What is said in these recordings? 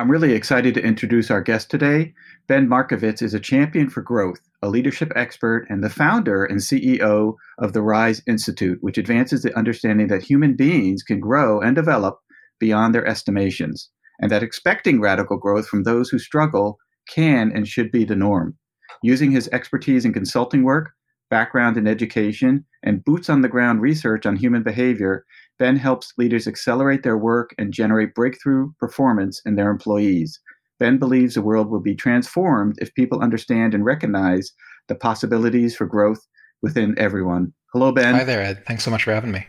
I'm really excited to introduce our guest today. Ben Marcovitz is a champion for growth, a leadership expert, and the founder and CEO of the RISE Institute, which advances the understanding that human beings can grow and develop beyond their estimations, and that expecting radical growth from those who struggle can and should be the norm. Using his expertise in consulting work, background in education, and boots on the ground research on human behavior, Ben helps leaders accelerate their work and generate breakthrough performance in their employees. Ben believes the world will be transformed if people understand and recognize the possibilities for growth within everyone. Hello, Ben. Hi there, Ed. Thanks so much for having me.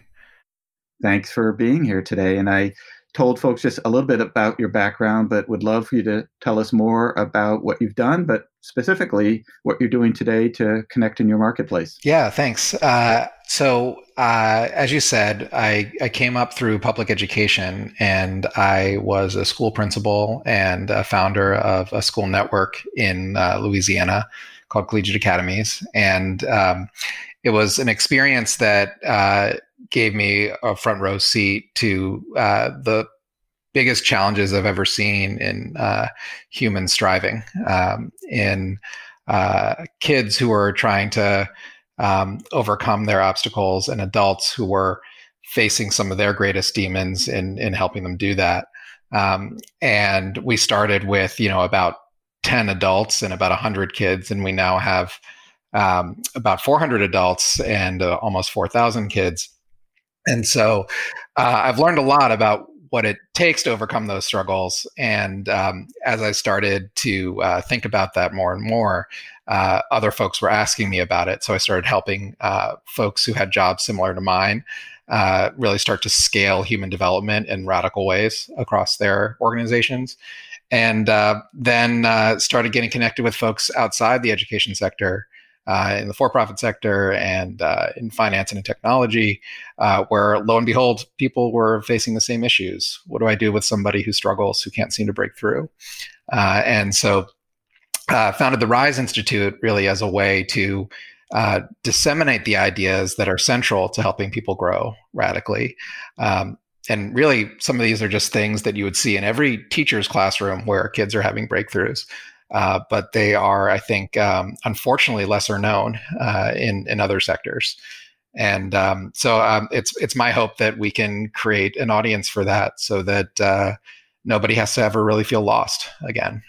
Thanks for being here today. And I told folks just a little bit about your background, but would love for you to tell us more about what you've done, but specifically what you're doing today to connect in your marketplace. Yeah, thanks. Uh, so, uh, as you said, I, I came up through public education and I was a school principal and a founder of a school network in uh, Louisiana called Collegiate Academies. And um, it was an experience that uh, gave me a front row seat to uh, the biggest challenges I've ever seen in uh, human striving, um, in uh, kids who are trying to um, overcome their obstacles, and adults who were facing some of their greatest demons in in helping them do that. Um, and we started with you know about ten adults and about hundred kids, and we now have um, about 400 adults and uh, almost 4,000 kids. And so uh, I've learned a lot about what it takes to overcome those struggles. And um, as I started to uh, think about that more and more, uh, other folks were asking me about it. So I started helping uh, folks who had jobs similar to mine uh, really start to scale human development in radical ways across their organizations. And uh, then uh, started getting connected with folks outside the education sector uh, in the for-profit sector and uh, in finance and in technology, uh, where lo and behold, people were facing the same issues. What do I do with somebody who struggles, who can't seem to break through? Uh, and so, uh, founded the Rise Institute really as a way to uh, disseminate the ideas that are central to helping people grow radically. Um, and really, some of these are just things that you would see in every teacher's classroom where kids are having breakthroughs. Uh, but they are, I think, um, unfortunately lesser known uh, in in other sectors. And um, so um, it's it's my hope that we can create an audience for that, so that uh, nobody has to ever really feel lost again.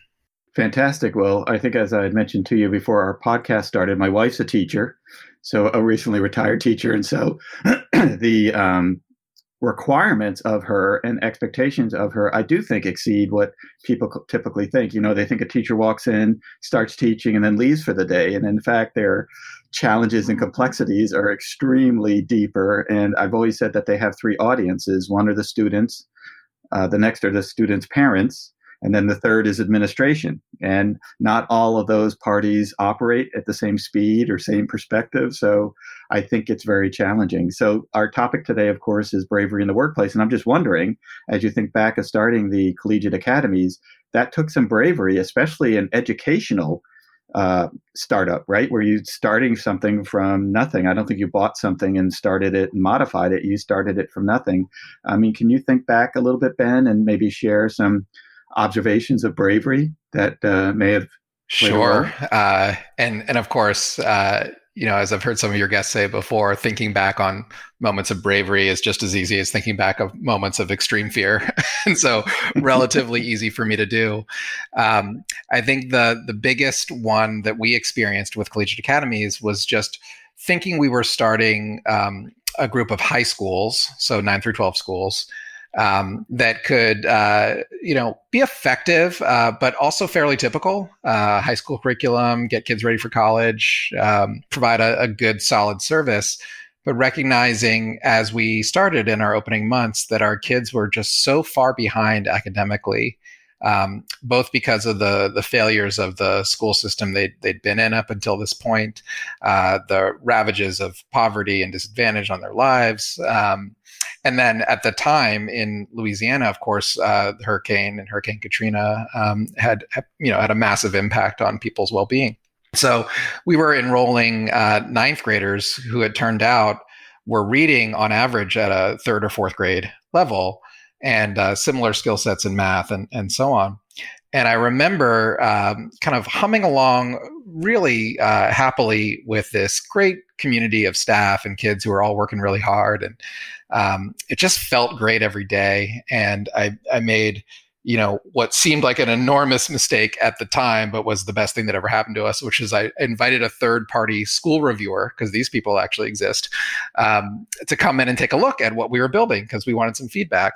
Fantastic. Well, I think as I had mentioned to you before our podcast started, my wife's a teacher, so a recently retired teacher, and so the um, requirements of her and expectations of her, I do think exceed what people typically think. You know, they think a teacher walks in, starts teaching, and then leaves for the day. And in fact, their challenges and complexities are extremely deeper. And I've always said that they have three audiences one are the students, uh, the next are the students' parents, and then the third is administration. And not all of those parties operate at the same speed or same perspective. So I think it's very challenging. So our topic today, of course, is bravery in the workplace. And I'm just wondering, as you think back of starting the collegiate academies, that took some bravery, especially in educational uh, startup, right? Where you starting something from nothing. I don't think you bought something and started it and modified it. You started it from nothing. I mean, can you think back a little bit, Ben, and maybe share some observations of bravery that uh, may have Sure, uh, and and of course, uh, you know, as I've heard some of your guests say before, thinking back on moments of bravery is just as easy as thinking back of moments of extreme fear, and so relatively easy for me to do. Um, I think the the biggest one that we experienced with collegiate academies was just thinking we were starting um, a group of high schools, so nine through twelve schools, um, that could uh, you know be effective, uh, but also fairly typical. Uh, high school curriculum, get kids ready for college, um, provide a, a, good solid service. But recognizing as we started in our opening months that our kids were just so far behind academically, um, both because of the the failures of the school system they'd, they'd been in up until this point, uh, the ravages of poverty and disadvantage on their lives, um, and then at the time in Louisiana, of course, uh, hurricane and Hurricane Katrina um, had you know had a massive impact on people's well being. So we were enrolling uh, ninth graders who had turned out were reading on average at a third or fourth grade level and uh, similar skill sets in math and, and so on. And I remember um, kind of humming along really uh, happily with this great community of staff and kids who are all working really hard. And um, it just felt great every day. And I, I made, you know, what seemed like an enormous mistake at the time, but was the best thing that ever happened to us, which is I invited a third party school reviewer, because these people actually exist, um, to come in and take a look at what we were building because we wanted some feedback.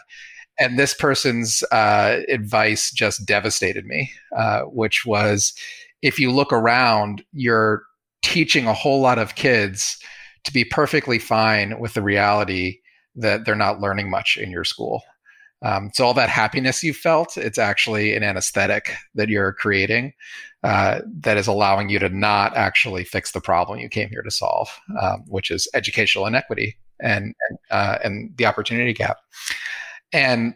And this person's uh, advice just devastated me, uh, which was if you look around, you're teaching a whole lot of kids to be perfectly fine with the reality that they're not learning much in your school. Um, so all that happiness you felt, it's actually an anesthetic that you're creating uh, that is allowing you to not actually fix the problem you came here to solve, um, which is educational inequity and uh, and the opportunity gap. And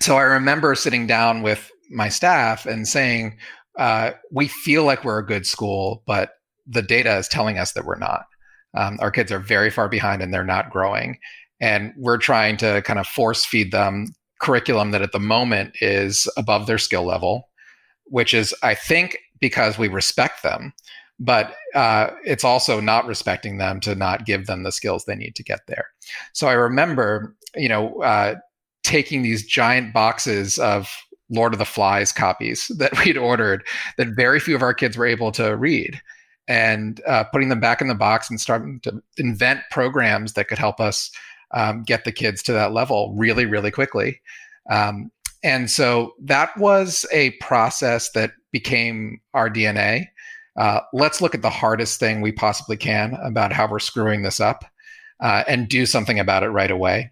so I remember sitting down with my staff and saying, uh, "We feel like we're a good school, but the data is telling us that we're not. Um, our kids are very far behind and they're not growing." And we're trying to kind of force feed them curriculum that at the moment is above their skill level which is i think because we respect them but uh, it's also not respecting them to not give them the skills they need to get there. So i remember you know uh, taking these giant boxes of lord of the flies copies that we'd ordered that very few of our kids were able to read and uh, putting them back in the box and starting to invent programs that could help us um, get the kids to that level really, really quickly. Um, and so that was a process that became our DNA. Uh, let's look at the hardest thing we possibly can about how we're screwing this up uh, and do something about it right away.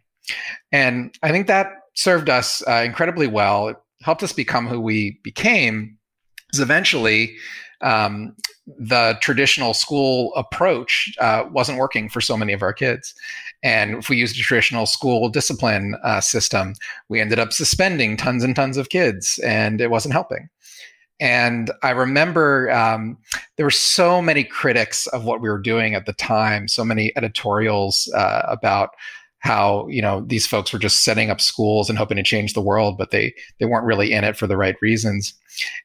And I think that served us uh, incredibly well. It helped us become who we became. Because eventually, um, the traditional school approach uh, wasn't working for so many of our kids. And if we used a traditional school discipline uh, system, we ended up suspending tons and tons of kids, and it wasn't helping. And I remember um, there were so many critics of what we were doing at the time, so many editorials uh, about how you know these folks were just setting up schools and hoping to change the world but they they weren't really in it for the right reasons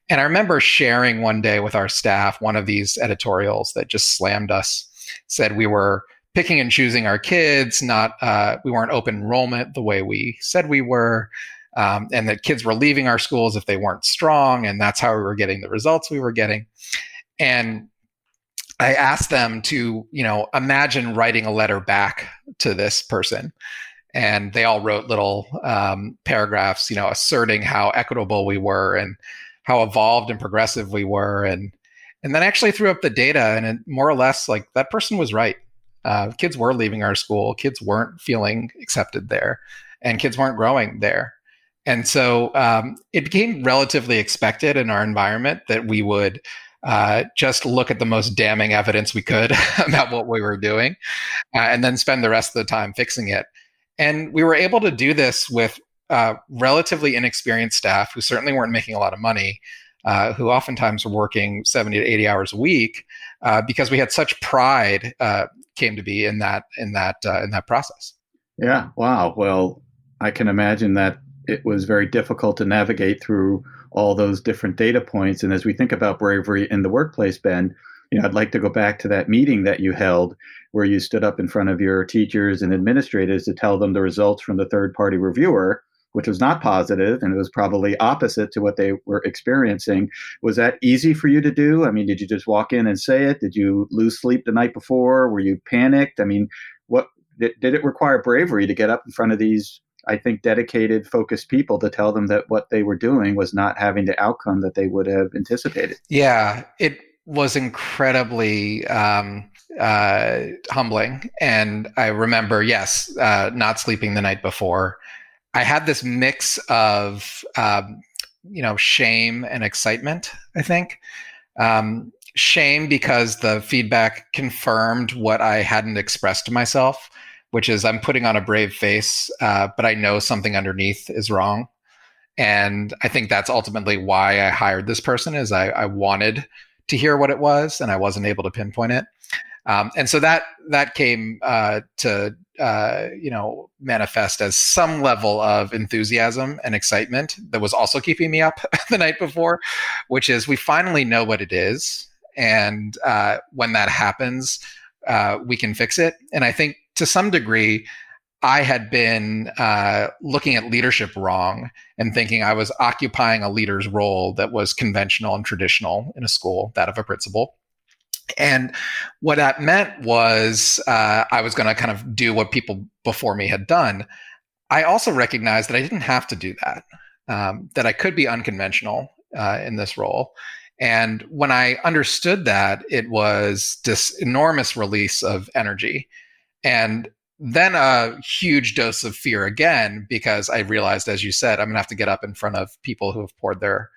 and i remember sharing one day with our staff one of these editorials that just slammed us said we were picking and choosing our kids not uh, we weren't open enrollment the way we said we were um, and that kids were leaving our schools if they weren't strong and that's how we were getting the results we were getting and I asked them to, you know, imagine writing a letter back to this person. And they all wrote little um, paragraphs, you know, asserting how equitable we were and how evolved and progressive we were. And and then actually threw up the data, and more or less, like that person was right. Uh, kids were leaving our school. Kids weren't feeling accepted there, and kids weren't growing there. And so um, it became relatively expected in our environment that we would uh, just look at the most damning evidence we could about what we were doing, uh, and then spend the rest of the time fixing it. And we were able to do this with uh, relatively inexperienced staff who certainly weren't making a lot of money, uh, who oftentimes were working 70 to 80 hours a week uh, because we had such pride uh, came to be in that in that uh, in that process. Yeah. Wow. Well, I can imagine that it was very difficult to navigate through all those different data points. And as we think about bravery in the workplace, Ben, you know, I'd like to go back to that meeting that you held where you stood up in front of your teachers and administrators to tell them the results from the third party reviewer which was not positive and it was probably opposite to what they were experiencing. Was that easy for you to do? I mean, did you just walk in and say it? Did you lose sleep the night before? Were you panicked? I mean, what did, did it require bravery to get up in front of these I think dedicated, focused people to tell them that what they were doing was not having the outcome that they would have anticipated. Yeah, it was incredibly um, uh, humbling. And I remember, yes, uh, not sleeping the night before. I had this mix of, um, you know, shame and excitement, I think. Um, shame because the feedback confirmed what I hadn't expressed to myself, which is I'm putting on a brave face, uh, but I know something underneath is wrong. And I think that's ultimately why I hired this person is I, I wanted to hear what it was and I wasn't able to pinpoint it. Um, and so that that came uh, to uh, you know manifest as some level of enthusiasm and excitement that was also keeping me up the night before, which is we finally know what it is, and uh, when that happens, uh, we can fix it. And I think to some degree. I had been uh, looking at leadership wrong and thinking I was occupying a leader's role that was conventional and traditional in a school, that of a principal. And what that meant was uh, I was going to kind of do what people before me had done. I also recognized that I didn't have to do that, um, that I could be unconventional uh, in this role. And when I understood that, it was this enormous release of energy. And then a huge dose of fear again, because I realized, as you said, I'm going to have to get up in front of people who have poured their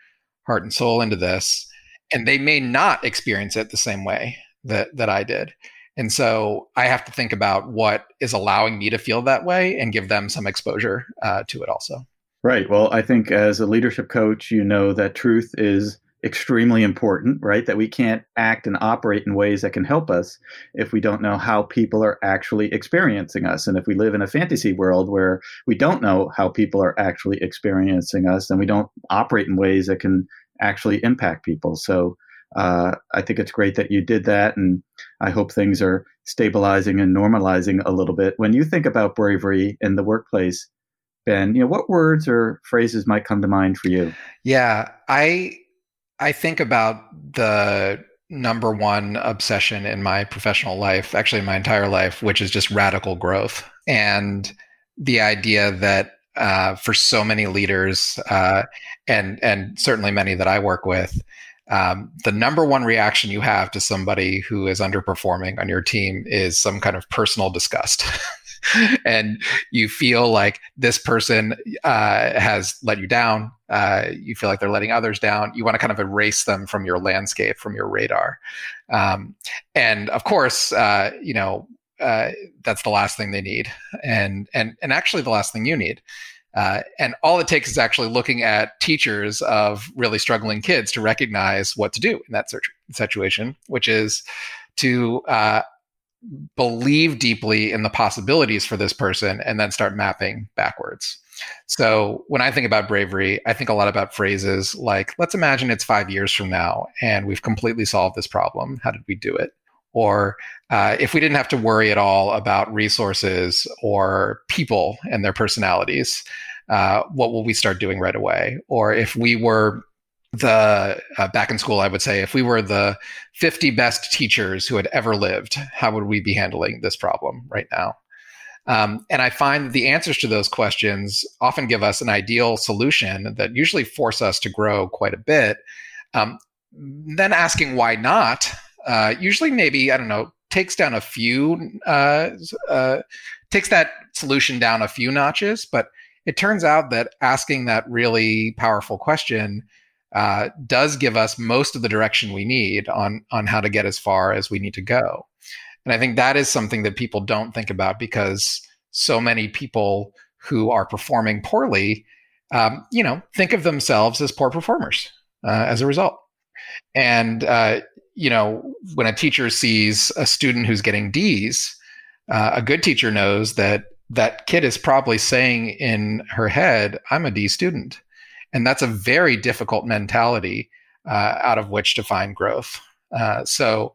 heart and soul into this and they may not experience it the same way that that I did. And so I have to think about what is allowing me to feel that way and give them some exposure uh, to it also. Right. Well, I think as a leadership coach, you know that truth is extremely important, right? That we can't act and operate in ways that can help us if we don't know how people are actually experiencing us. And if we live in a fantasy world where we don't know how people are actually experiencing us, then we don't operate in ways that can actually impact people. So uh, I think it's great that you did that, and I hope things are stabilizing and normalizing a little bit. When you think about bravery in the workplace, Ben, you know what words or phrases might come to mind for you? Yeah, I I think about the number one obsession in my professional life, actually my entire life, which is just radical growth and the idea that uh, for so many leaders, uh, and and certainly many that I work with. Um, the number one reaction you have to somebody who is underperforming on your team is some kind of personal disgust. and you feel like this person uh, has let you down. Uh, you feel like they're letting others down. You want to kind of erase them from your landscape, from your radar. Um, and of course, uh, you know, uh, that's the last thing they need, and and and actually the last thing you need. Uh, and all it takes is actually looking at teachers of really struggling kids to recognize what to do in that situation, which is to uh, believe deeply in the possibilities for this person and then start mapping backwards. So when I think about bravery, I think a lot about phrases like, let's imagine it's five years from now and we've completely solved this problem. How did we do it? Or uh, if we didn't have to worry at all about resources or people and their personalities, uh, what will we start doing right away? Or if we were the uh, back in school, I would say if we were the 50 best teachers who had ever lived, how would we be handling this problem right now? Um, and I find that the answers to those questions often give us an ideal solution that usually force us to grow quite a bit. Um, then asking why not uh, usually maybe I don't know takes down a few uh, uh, takes that solution down a few notches, but it turns out that asking that really powerful question uh, does give us most of the direction we need on on how to get as far as we need to go. And I think that is something that people don't think about because so many people who are performing poorly, um, you know, think of themselves as poor performers. uh, as a result. And, uh, you know, when a teacher sees a student who's getting D's, uh, a good teacher knows that that kid is probably saying in her head, I'm a D student. And that's a very difficult mentality uh, out of which to find growth. Uh, so,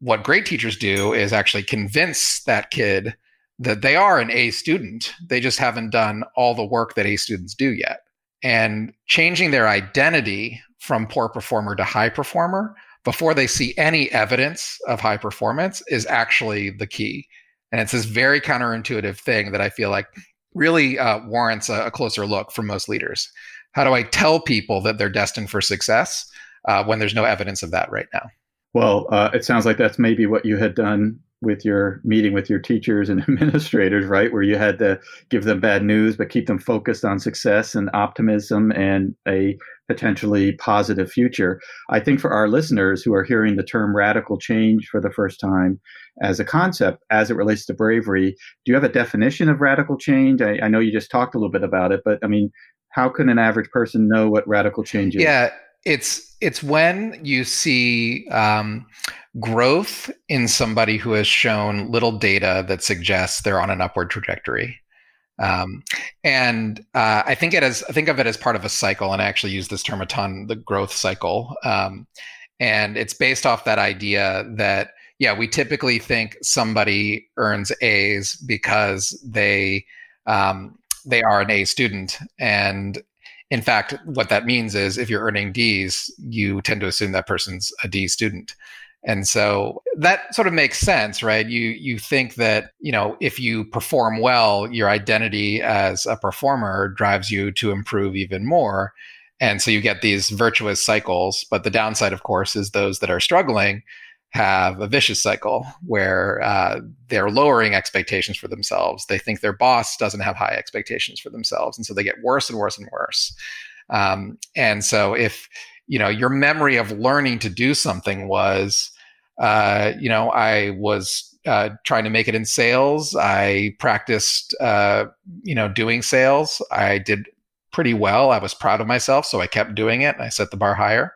what great teachers do is actually convince that kid that they are an A student. They just haven't done all the work that A students do yet. And changing their identity from poor performer to high performer before they see any evidence of high performance is actually the key. And it's this very counterintuitive thing that I feel like really uh, warrants a, a, closer look from most leaders. How do I tell people that they're destined for success uh, when there's no evidence of that right now? Well, uh, it sounds like that's maybe what you had done with your meeting with your teachers and administrators, right? Where you had to give them bad news, but keep them focused on success and optimism and a potentially positive future. I think for our listeners who are hearing the term radical change for the first time as a concept as it relates to bravery, do you have a definition of radical change? I, I know you just talked a little bit about it, but I mean, how can an average person know what radical change is? Yeah, it's it's when you see um, growth in somebody who has shown little data that suggests they're on an upward trajectory. Um, and uh, I think it as I think of it as part of a cycle, and I actually use this term a ton, the growth cycle. Um, and it's based off that idea that yeah, we typically think somebody earns A's because they um, they are an A student, and in fact, what that means is if you're earning D's, you tend to assume that person's a D student. And so that sort of makes sense, right? You you think that, you know, if you perform well, your identity as a performer drives you to improve even more. And so you get these virtuous cycles, but the downside of course is those that are struggling have a vicious cycle where uh, they're lowering expectations for themselves. They think their boss doesn't have high expectations for themselves, and so they get worse and worse and worse. Um, and so, if you know your memory of learning to do something was, uh, you know, I was uh, trying to make it in sales. I practiced, uh, you know, doing sales. I did pretty well. I was proud of myself, so I kept doing it. I set the bar higher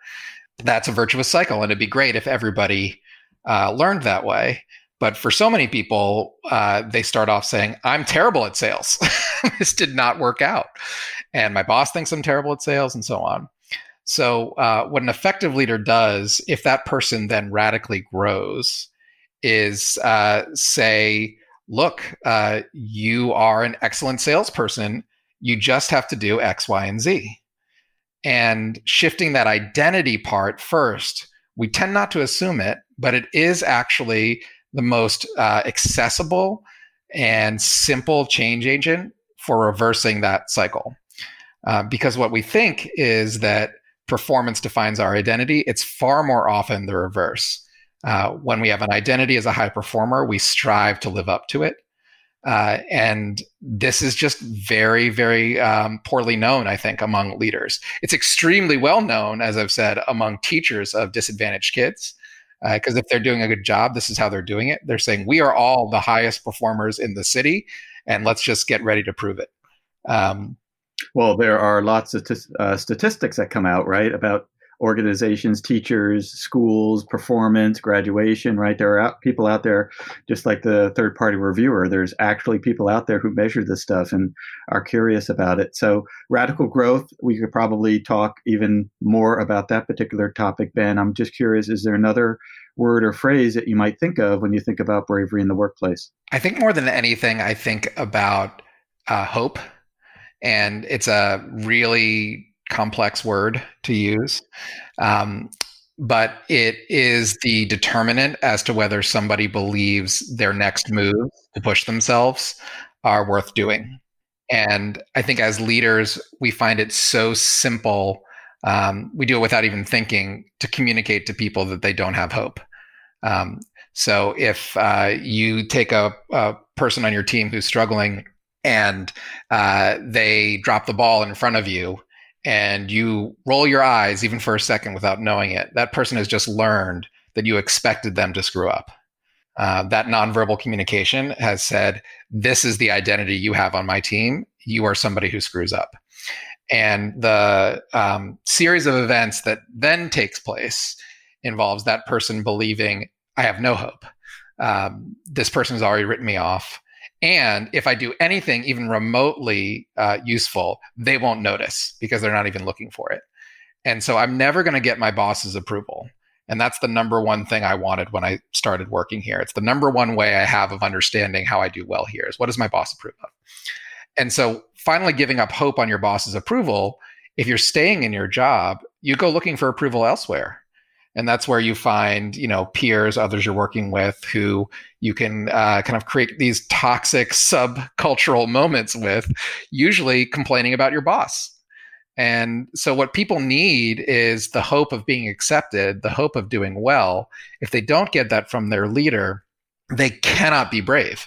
that's a virtuous cycle. And it'd be great if everybody uh, learned that way. But for so many people, uh, they start off saying, I'm terrible at sales. this did not work out. And my boss thinks I'm terrible at sales, and so on. So, uh, what an effective leader does, if that person then radically grows, is uh, say, Look, uh, you are an excellent salesperson. You just have to do X, Y, and Z and shifting that identity part first. We tend not to assume it, but it is actually the most uh, accessible and simple change agent for reversing that cycle. Uh, because what we think is that performance defines our identity, it's far more often the reverse. Uh, when we have an identity as a high performer, we strive to live up to it. Uh, and this is just very, very um, poorly known, I think, among leaders. It's extremely well known, as I've said, among teachers of disadvantaged kids. Because uh, if they're doing a good job, this is how they're doing it. They're saying, We are all the highest performers in the city, and let's just get ready to prove it. Um, well, there are lots of t- uh, statistics that come out, right, about organizations, teachers, schools, performance, graduation, right? There are out, people out there, just like the third party reviewer, there's actually people out there who measure this stuff and are curious about it. So, radical growth, we could probably talk even more about that particular topic, Ben. I'm just curious, is there another word or phrase that you might think of when you think about bravery in the workplace? I think more than anything, I think about uh, hope. And it's a really complex word to use. Um, but it is the determinant as to whether somebody believes their next move to push themselves are worth doing. And I think as leaders, we find it so simple. Um, we do it without even thinking to communicate to people that they don't have hope. Um, so if uh, you take a, a, person on your team who's struggling and uh, they drop the ball in front of you and you roll your eyes even for a second without knowing it, that person has just learned that you expected them to screw up. Uh, that nonverbal communication has said, This is the identity you have on my team. You are somebody who screws up. And the um, series of events that then takes place involves that person believing, I have no hope. Um, this person has already written me off. And if I do anything even remotely uh, useful, they won't notice because they're not even looking for it. And so I'm never going to get my boss's approval. And that's the number one thing I wanted when I started working here. It's the number one way I have of understanding how I do well here is what does my boss approve of? And so finally giving up hope on your boss's approval, if you're staying in your job, you go looking for approval elsewhere. And that's where you find, you know, peers, others you're working with who you can uh, kind of create these toxic subcultural moments with, usually complaining about your boss and so, what people need is the hope of being accepted, the hope of doing well. If they don't get that from their leader, they cannot be brave.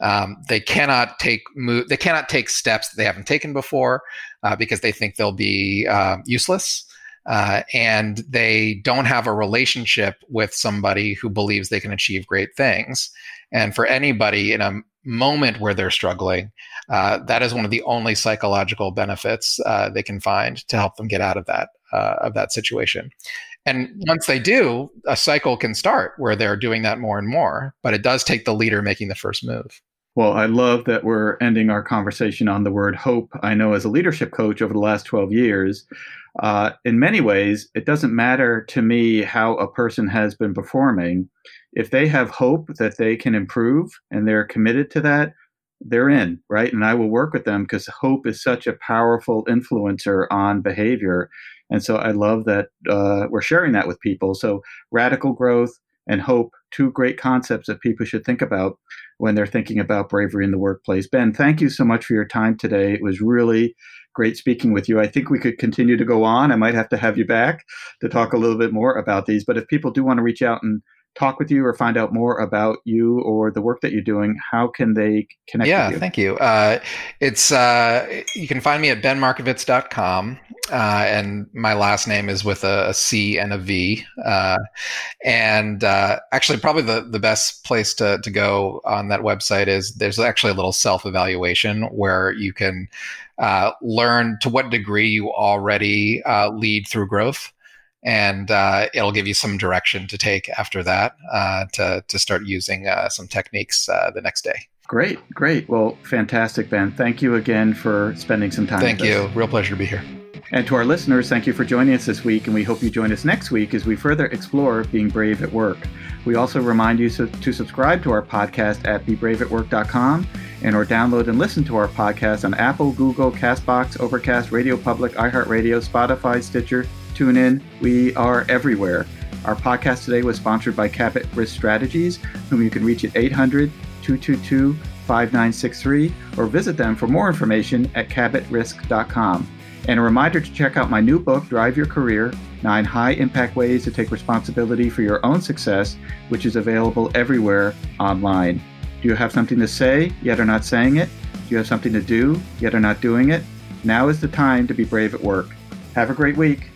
Um, they cannot take move. They cannot take steps that they haven't taken before uh, because they think they'll be uh, useless. Uh, and they don't have a relationship with somebody who believes they can achieve great things. And for anybody in a moment where they're struggling, uh, that is one of the only psychological benefits uh, they can find to help them get out of that uh, of that situation. And once they do, a cycle can start where they're doing that more and more. But it does take the leader making the first move. Well, I love that we're ending our conversation on the word hope. I know as a leadership coach over the last 12 years, uh, in many ways, it doesn't matter to me how a person has been performing. If they have hope that they can improve and they're committed to that, they're in, right? And I will work with them because hope is such a powerful influencer on behavior. And so I love that uh, we're sharing that with people. So radical growth and hope, two great concepts that people should think about when they're thinking about bravery in the workplace. Ben, thank you so much for your time today. It was really great speaking with you. I think we could continue to go on. I might have to have you back to talk a little bit more about these. But if people do want to reach out and talk with you or find out more about you or the work that you're doing, how can they connect yeah, you? thank you. Uh, it's uh, you can find me at benmarcovitz.com. Uh, and my last name is with a, a C and a V. Uh, and uh, actually, probably the, the best place to, to go on that website is there's actually a little self evaluation where you can uh, learn to what degree you already lead through growth and uh, it'll give you some direction to take after that uh, to, to start using uh, some techniques uh, the next day. Great, great. Well, fantastic, Ben. Thank you again for spending some time. Thank you. Real pleasure to be here. And to our listeners, thank you for joining us this week, and we hope you join us next week as we further explore being brave at work. We also remind you to subscribe to our podcast at bebraveatwork.com and or download and listen to our podcast on Apple, Google, Castbox, Overcast, Radio Public, iHeartRadio, Spotify, Stitcher, tune in. We are everywhere. Our podcast today was sponsored by Cabot Risk Strategies, whom you can reach at 800 222 5963 or visit them for more information at cabotrisk.com. And a reminder to check out my new book, Drive Your Career Nine High Impact Ways to Take Responsibility for Your Own Success, which is available everywhere online. Do you have something to say, yet are not saying it? Do you have something to do, yet are not doing it? Now is the time to be brave at work. Have a great week.